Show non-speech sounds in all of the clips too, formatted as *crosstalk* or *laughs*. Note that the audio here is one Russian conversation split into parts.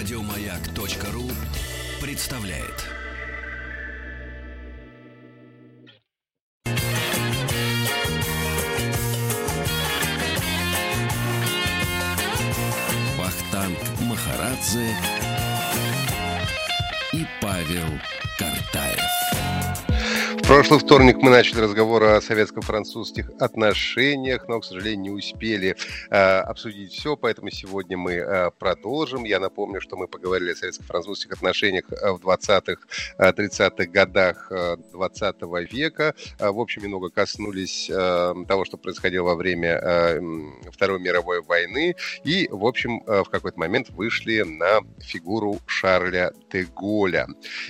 Радиомаяк.ру представляет. Вахтанг Махарадзе прошлый вторник мы начали разговор о советско-французских отношениях, но, к сожалению, не успели э, обсудить все, поэтому сегодня мы э, продолжим. Я напомню, что мы поговорили о советско-французских отношениях в 20-х, 30-х годах 20 века. В общем, немного коснулись э, того, что происходило во время э, Второй мировой войны, и, в общем, э, в какой-то момент вышли на фигуру Шарля де.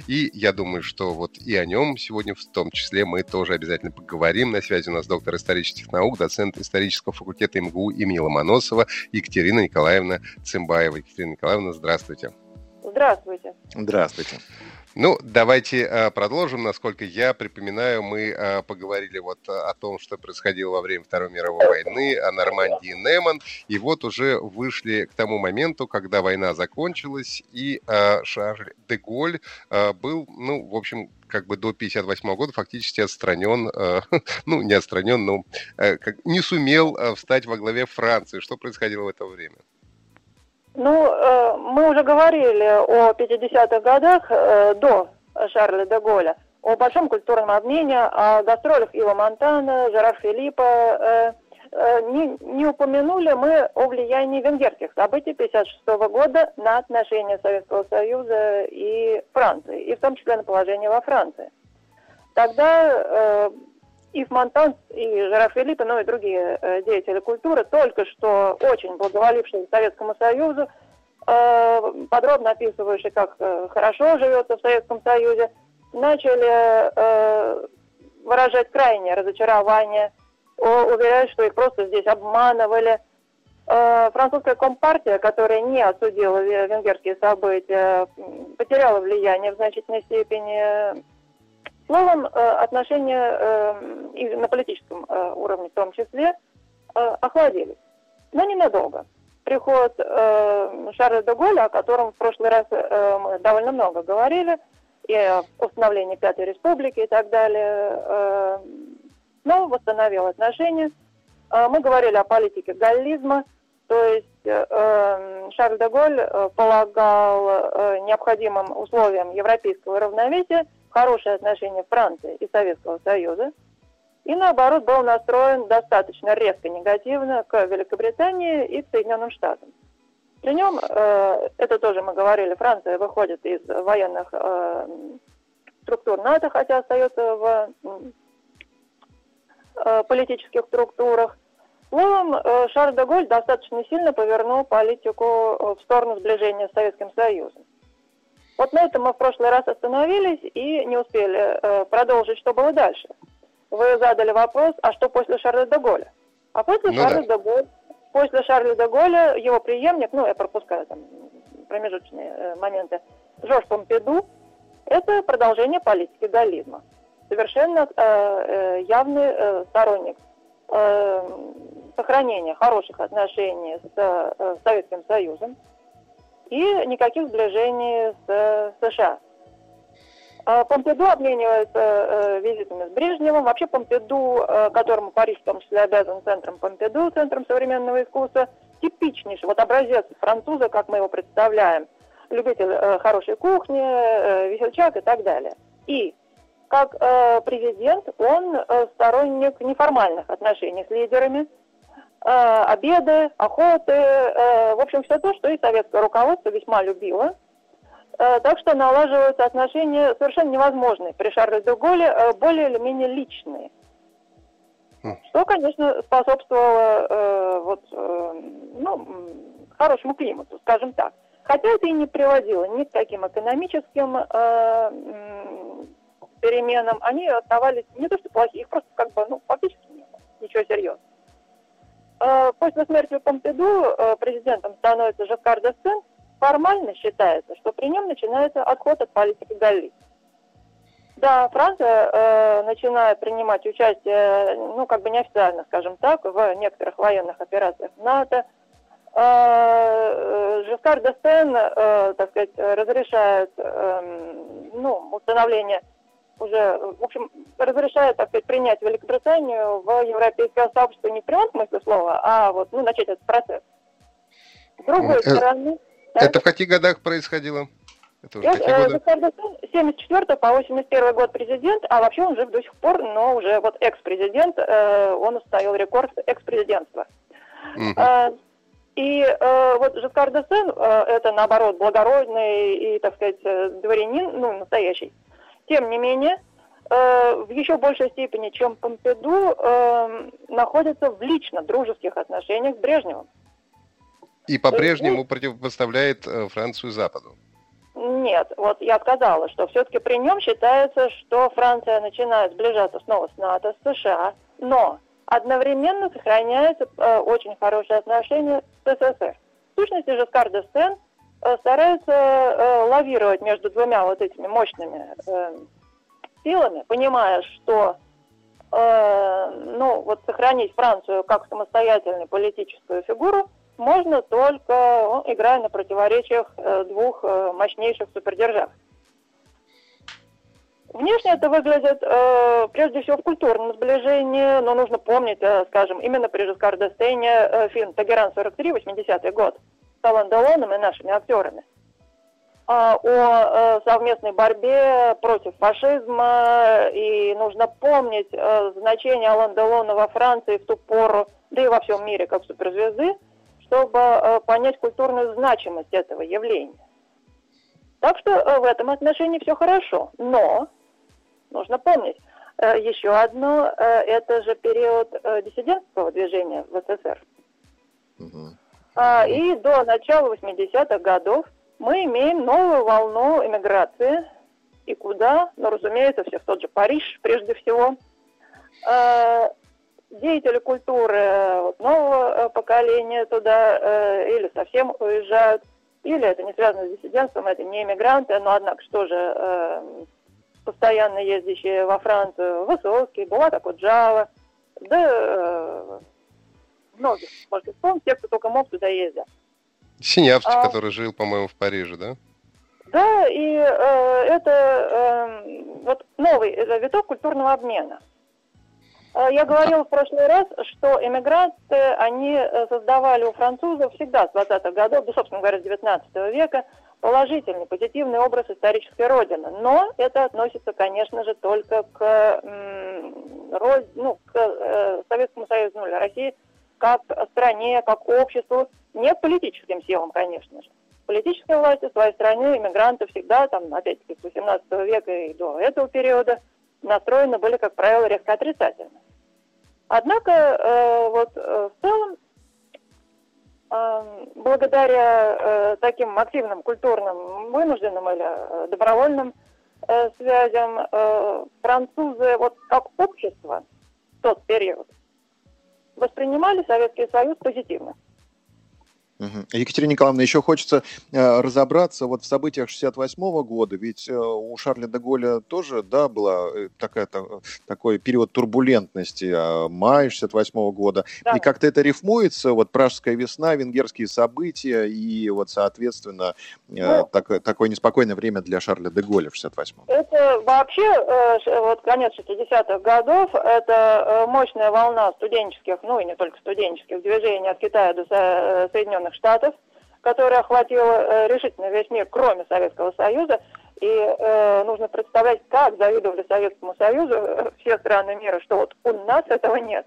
И я думаю, что вот и о нем сегодня в том числе мы тоже обязательно поговорим. На связи у нас доктор исторических наук, доцент исторического факультета МГУ имени Ломоносова Екатерина Николаевна Цымбаева. Екатерина Николаевна, здравствуйте. Здравствуйте. Здравствуйте. Ну, давайте э, продолжим. Насколько я припоминаю, мы э, поговорили вот о том, что происходило во время Второй мировой войны, о Нормандии Неман, и вот уже вышли к тому моменту, когда война закончилась, и Шарль де Голь был, ну, в общем, как бы до 58 года фактически отстранен, э, *laughs* ну, не отстранен, но э, не сумел э, встать во главе Франции. Что происходило в это время? Ну, мы уже говорили о 50-х годах до Шарля де Голля, о большом культурном обмене, о гастролях Ива Монтана, Жерар Филиппа. Э, не, не упомянули мы о влиянии венгерских событий 56 года на отношения Советского Союза и Франции, и в том числе на положение во Франции. Тогда Ив Монтан и Жерар Филиппе, ну и другие э, деятели культуры, только что очень благоволившие Советскому Союзу, э, подробно описывающие, как э, хорошо живется в Советском Союзе, начали э, выражать крайнее разочарование, уверяют, что их просто здесь обманывали. Э, французская компартия, которая не осудила венгерские события, потеряла влияние в значительной степени Словом, э, отношения э, и на политическом уровне в том числе охладились. Но ненадолго. Приход Шарля де Голля, о котором в прошлый раз мы довольно много говорили, и о установлении Пятой Республики и так далее, снова восстановил отношения. Мы говорили о политике галлизма, то есть Шарль де Голь полагал необходимым условием европейского равновесия – хорошие отношения Франции и Советского Союза, и наоборот был настроен достаточно резко негативно к Великобритании и к Соединенным Штатам. При нем, э, это тоже мы говорили, Франция выходит из военных э, структур НАТО, хотя остается в э, политических структурах. Словом, э, Шарль де Голь достаточно сильно повернул политику в сторону сближения с Советским Союзом. Вот на этом мы в прошлый раз остановились и не успели э, продолжить, что было дальше. Вы задали вопрос, а что после Шарля де Голля? А после ну, Шарля да. де Голля, после Шарля де Голля его преемник, ну я пропускаю там промежуточные э, моменты, Жорж Помпиду, это продолжение политики галлизма. Совершенно э, э, явный э, сторонник э, сохранения хороших отношений с э, Советским Союзом, и никаких сближений с США. А Помпиду обменивается э, визитами с Брежневым. Вообще Помпиду, э, которому Париж в том числе обязан центром Помпиду, центром современного искусства, типичнейший, вот образец француза, как мы его представляем. Любитель э, хорошей кухни, э, весельчак и так далее. И как э, президент он э, сторонник неформальных отношений с лидерами, Э, обеды, охоты, э, в общем, все то, что и советское руководство весьма любило. Э, так что налаживаются отношения совершенно невозможные при Шарле де Голле, более или менее личные. Хм. Что, конечно, способствовало вот, ну, хорошему климату, скажем так. Хотя это и не приводило ни к каким экономическим э, переменам. Они оставались не то что плохие, их просто как бы, ну, фактически. Ничего серьезного. Э, после смерти Помпиду э, президентом становится Жаккар Дестен, формально считается, что при нем начинается отход от политики Галли. Да, Франция э, начинает принимать участие, ну, как бы неофициально, скажем так, в некоторых военных операциях НАТО, э, Жескар Дестен, э, так сказать, разрешает эм, ну, установление уже, в общем, разрешает, сказать, принять Великобританию в европейское сообщество не в прямом смысле слова, а вот, ну, начать этот процесс. С другой э, стороны... Это в каких годах происходило? Это уже какие э, годы? 74 по 81 год президент, а вообще он жив до сих пор, но уже вот экс-президент, э, он установил рекорд экс-президентства. Угу. И э, вот Жескар Десен, э, это наоборот благородный и, так сказать, дворянин, ну, настоящий. Тем не менее, э, в еще большей степени, чем Помпиду, э, находится в лично дружеских отношениях с Брежневым. И по-прежнему противопоставляет э, Францию Западу. Нет, вот я сказала, что все-таки при нем считается, что Франция начинает сближаться снова с НАТО, с США, но одновременно сохраняется э, очень хорошие отношения с СССР. В сущности же Скар Э, старается э, лавировать между двумя вот этими мощными э, силами, понимая, что ну, вот сохранить Францию как самостоятельную политическую фигуру – можно только ну, играя на противоречиях двух мощнейших супердержав. Внешне это выглядит э, прежде всего в культурном сближении, но нужно помнить, э, скажем, именно при Жескар Дестейне э, фильм «Тагеран-43», 80-й год, Алан Делоном и нашими актерами, э, о э, совместной борьбе против фашизма, и нужно помнить э, значение Алан Делона во Франции в ту пору, да и во всем мире как суперзвезды – чтобы э, понять культурную значимость этого явления. Так что в этом отношении все хорошо. Но нужно помнить, еще одно, это же период диссидентского движения в СССР. Угу. И до начала 80-х годов мы имеем новую волну эмиграции. И куда? Ну, разумеется, все в тот же Париж, прежде всего деятели культуры э, нового э, поколения туда э, или совсем уезжают, или это не связано с диссидентством, это не иммигранты, но однако что же постоянно ездящие во Францию, Высоцкий, была такой Джава, да многих, можете вспомнить, те, кто только мог туда ездил. Синявский, а, который жил, по-моему, в Париже, да? Да, и э, это э, вот новый виток культурного обмена. Э, я говорила в прошлый раз, что эмигранты, они э, создавали у французов всегда с 20-х годов, да, собственно говоря, с 19 века, положительный, позитивный образ исторической родины. Но это относится, конечно же, только к, ну, к э, Советскому Союзу, ну, или России, как стране, как обществу, не политическим силам, конечно же. Политической власти своей стране иммигранты всегда, там, опять-таки, с 18 века и до этого периода – настроены были, как правило, резко отрицательно. Однако э, вот э, в целом, э, благодаря э, таким активным культурным, вынужденным или э, добровольным э, связям, э, французы вот как общество в тот период воспринимали Советский Союз позитивно. Угу. Екатерина Николаевна, еще хочется э, разобраться вот в событиях 68 -го года, ведь э, у Шарля де Голля тоже, да, была э, такая, та, такой период турбулентности, э, май 68 -го года, да. и как-то это рифмуется, вот пражская весна, венгерские события и вот, соответственно, э, ну, так, такое неспокойное время для Шарля де Голля в 68-м. Это вообще, э, вот конец 60-х годов, это э, мощная волна студенческих, ну и не только студенческих движений от Китая до э, Соединенных Соединенных Штатов, которая охватила э, решительно весь мир, кроме Советского Союза. И э, нужно представлять, как завидовали Советскому Союзу э, все страны мира, что вот у нас этого нет.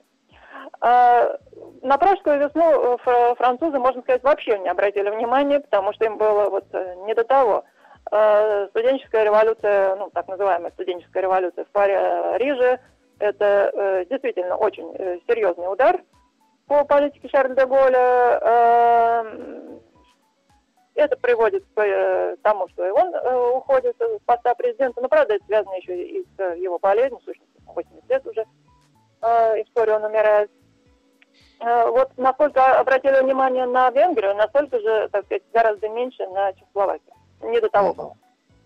Э, на пражскую весну э, французы, можно сказать, вообще не обратили внимания, потому что им было вот не до того. Э, студенческая революция, ну, так называемая студенческая революция в Париже, это э, действительно очень э, серьезный удар – по политике Шарля де Голля. Эм, это приводит к э, тому, что и он э, уходит с поста президента. Но, правда, это связано еще и с его болезнью, в сущности, 80 лет уже э, история он умирает. Вот насколько обратили внимание на Венгрию, настолько же, так сказать, гораздо меньше на Чехословакию. Не до того было.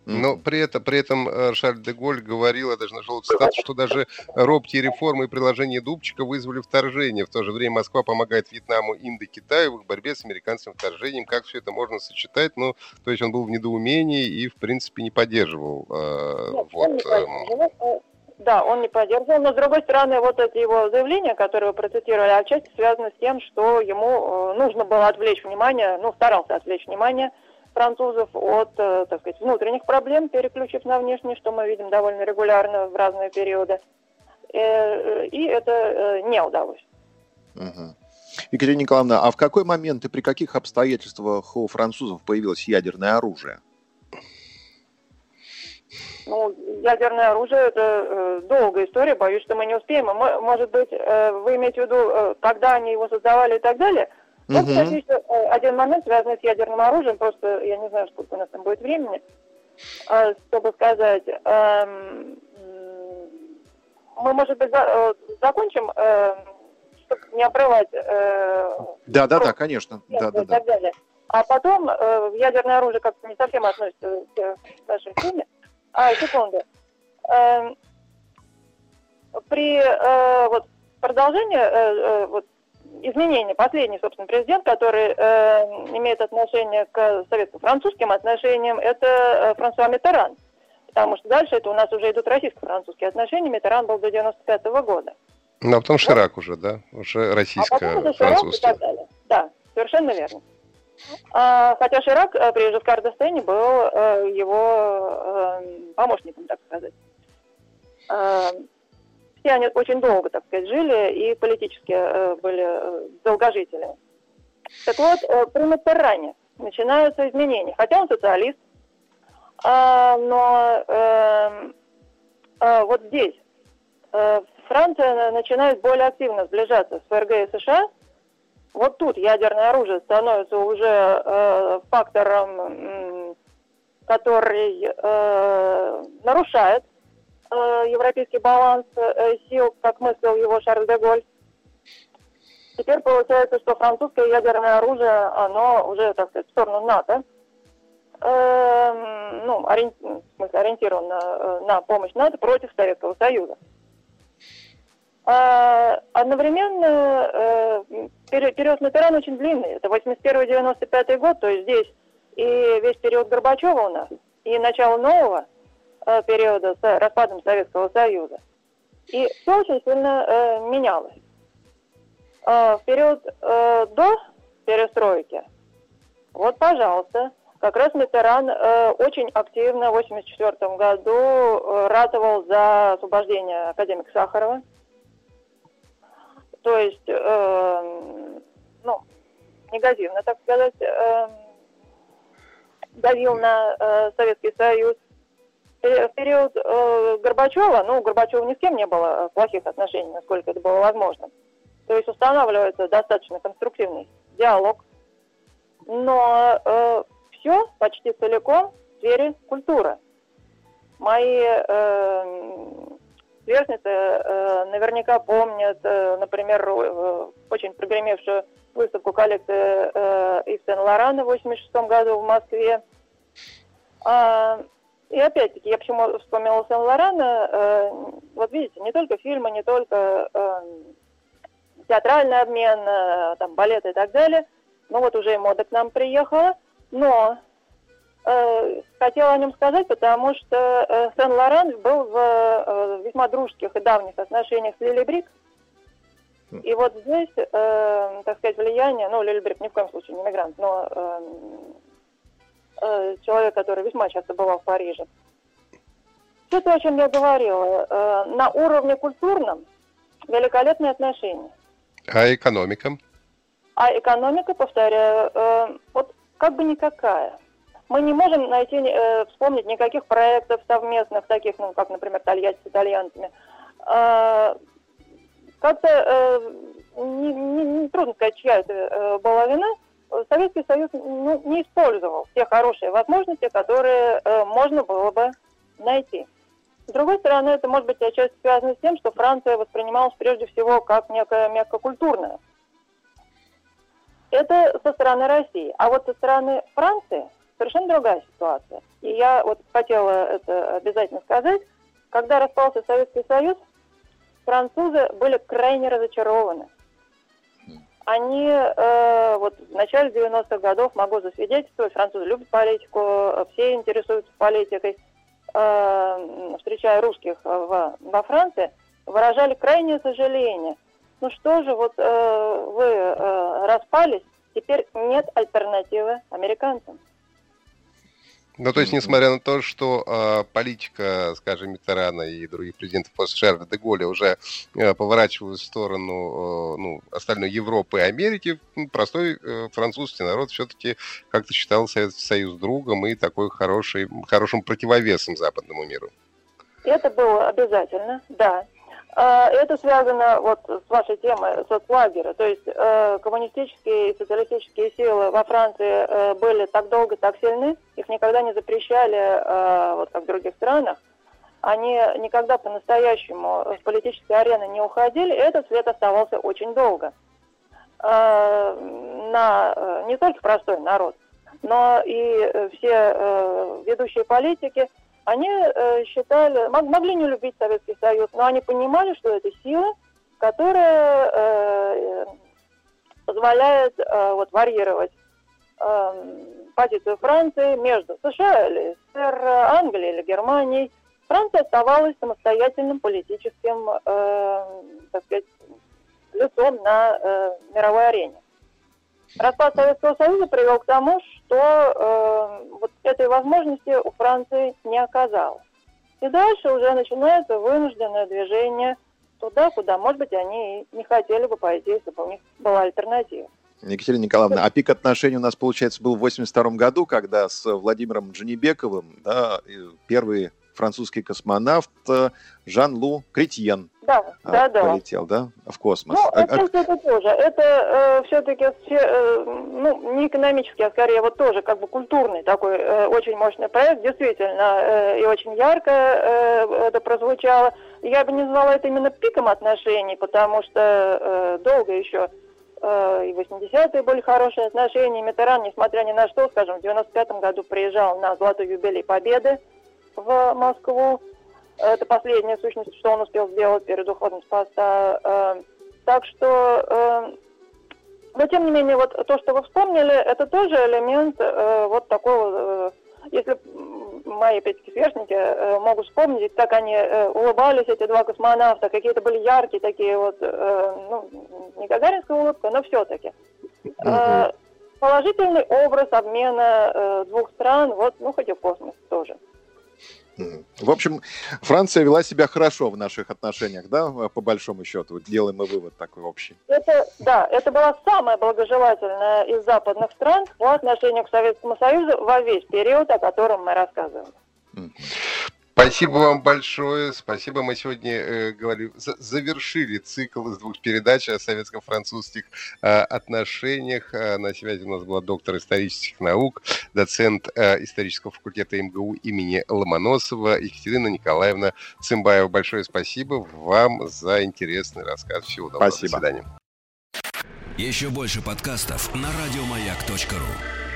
Но при этом, при этом э, Шарль де Голь говорил, я даже нашел цитату, что даже робкие реформы и приложения Дубчика вызвали вторжение. В то же время Москва помогает Вьетнаму, Индо, Китаю в их борьбе с американским вторжением. Как все это можно сочетать? Ну, то есть он был в недоумении и, в принципе, не поддерживал. Э, Нет, вот, не поддерживал. Э, да, он не поддерживал, но с другой стороны, вот это его заявление, которое вы процитировали, отчасти связано с тем, что ему нужно было отвлечь внимание, ну, старался отвлечь внимание французов от, э, так сказать, внутренних проблем, переключив на внешние, что мы видим довольно регулярно в разные периоды. Э, и это э, не удалось. Угу. Екатерина Николаевна, а в какой момент и при каких обстоятельствах у французов появилось ядерное оружие? Ну, ядерное оружие – это э, долгая история, боюсь, что мы не успеем. Может быть, э, вы имеете в виду, э, когда они его создавали и так далее – вот, угу. кстати, еще э, один момент, связанный с ядерным оружием, просто я не знаю, сколько у нас там будет времени, э, чтобы сказать, эм, мы, может быть, э, закончим, чтобы не обрывать... Да, да, да, конечно. Да, да, да. А потом ядерное оружие как-то не совсем относится к нашей теме. А, секунду. Эм, при вот продолжении вот изменения. Последний, собственно, президент, который э, имеет отношение к советско-французским отношениям, это э, Франсуа Миттеран. Потому что дальше это у нас уже идут российско-французские отношения. Миттеран был до 95 -го года. Ну, а потом Ширак вот. уже, да? Уже российско-французский. А да, совершенно верно. А, хотя Ширак э, при Жескар Дестене был э, его э, помощником, так сказать. Все они очень долго, так сказать, жили и политически э, были э, долгожителями. Так вот, э, при Маттеране начинаются изменения. Хотя он социалист, э, но э, э, вот здесь э, Франция начинает более активно сближаться с ФРГ и США. Вот тут ядерное оружие становится уже э, фактором, который э, нарушает европейский баланс э, сил, как мыслил его Шарль де Голь. Теперь получается, что французское ядерное оружие, оно уже, так сказать, в сторону НАТО, э, ну, ориентировано э, на помощь НАТО против Советского Союза. Одновременно э, период Матеран очень длинный. Это 81-95 год, то есть здесь и весь период Горбачева у нас, и начало нового – Э, периода с распадом Советского Союза. И все очень сильно э, менялось. Э, в период э, до перестройки, вот, пожалуйста, как раз Митеран э, очень активно в 1984 году э, ратовал за освобождение академика Сахарова. То есть, э, ну, негативно, так сказать, э, давил на э, Советский Союз в период э, Горбачева, ну, у Горбачева ни с кем не было плохих отношений, насколько это было возможно. То есть устанавливается достаточно конструктивный диалог. Но э, все почти целиком в сфере культуры. Мои э, сверстницы э, наверняка помнят, э, например, э, очень прогремевшую выставку коллекции э, Ив Сен-Лорана в 1986 году в Москве. А, и опять-таки, я почему вспомнила Сен-Лорана, э, вот видите, не только фильмы, не только э, театральный обмен, э, там, балет и так далее, ну вот уже и мода к нам приехала, но э, хотела о нем сказать, потому что э, Сен-Лоран был в э, весьма дружеских и давних отношениях с Лили Брик, и вот здесь, э, так сказать, влияние, ну, Лили Брик ни в коем случае не мигрант, но э, Э, человек, который весьма часто бывал в Париже. Все то, о чем я говорила, э, на уровне культурном великолепные отношения. А экономика? А экономика, повторяю, э, вот как бы никакая. Мы не можем найти, вспомнить никаких проектов совместных, таких, ну, как, например, Тольятти с итальянцами. Как-то не, не, не трудно сказать, чья это была вина, Советский Союз ну, не использовал те хорошие возможности, которые э, можно было бы найти. С другой стороны, это может быть отчасти связано с тем, что Франция воспринималась прежде всего как некая мягкокультурная. Это со стороны России. А вот со стороны Франции совершенно другая ситуация. И я вот хотела это обязательно сказать. Когда распался Советский Союз, французы были крайне разочарованы. Они э, вот в начале 90-х годов, могу засвидетельствовать, французы любят политику, все интересуются политикой, э, встречая русских в, во Франции, выражали крайнее сожаление. Ну что же, вот э, вы э, распались, теперь нет альтернативы американцам. Ну, то есть, несмотря на то, что э, политика, скажем, Миттерана и других президентов после Шарля де Голля уже э, поворачивалась в сторону э, ну, остальной Европы и Америки, простой э, французский народ все-таки как-то считал Советский Союз другом и такой хороший, хорошим противовесом западному миру. Это было обязательно, да. А, это связано вот с вашей темой соцлагеря. То есть э, коммунистические и социалистические силы во Франции э, были так долго, так сильны, их никогда не запрещали, э, вот как в других странах. Они никогда по-настоящему с политической арены не уходили, и этот след оставался очень долго. На не только простой народ, но и все ведущие политики – они э, считали, могли не любить Советский Союз, но они понимали, что это сила, которая э, позволяет э, вот, варьировать э, позицию Франции между США или СССР, Англией или Германией. Франция оставалась самостоятельным политическим, э, так сказать, лицом на мировой арене. Распад Советского Союза привел к тому, что э, вот этой возможности у Франции не оказалось. И дальше уже начинается вынужденное движение туда, куда, может быть, они и не хотели бы пойти, если бы у них была альтернатива. Екатерина Николаевна, а пик отношений у нас, получается, был в 82 году, когда с Владимиром Джанибековым да, первый французский космонавт э, Жан-Лу Кретьен да, а, да, да. полетел, да, в космос. Ну, а, это, а... это тоже. Это э, все-таки э, ну, не экономический, а скорее вот тоже как бы культурный такой э, очень мощный проект. Действительно, э, и очень ярко э, это прозвучало. Я бы не назвала это именно пиком отношений, потому что э, долго еще э, и 80-е были хорошие отношения. Митеран, несмотря ни на что, скажем, в 95-м году приезжал на Золотой юбилей Победы в Москву. Это последняя сущность, что он успел сделать перед уходом с поста. Э, так что, э, но тем не менее, вот то, что вы вспомнили, это тоже элемент э, вот такого, если мои опять-таки сверстники могут вспомнить, как они улыбались, эти два космонавта, какие-то были яркие такие вот, ну, не гагаринская улыбка, но все-таки. Uh-huh. Положительный образ обмена двух стран, вот, ну, хоть и в космос тоже. В общем, Франция вела себя хорошо в наших отношениях, да, по большому счету. Делаем мы вывод такой общий. Это, да, это была самая благожелательная из западных стран по отношению к Советскому Союзу во весь период, о котором мы рассказывали. Спасибо вам большое. Спасибо. Мы сегодня э, говорили, завершили цикл из двух передач о советско-французских э, отношениях. Э, на связи у нас была доктор исторических наук, доцент э, исторического факультета МГУ имени Ломоносова Екатерина Николаевна Цымбаева. Большое спасибо вам за интересный рассказ. Всего доброго. Спасибо. До свидания. Еще больше подкастов на радиомаяк.ру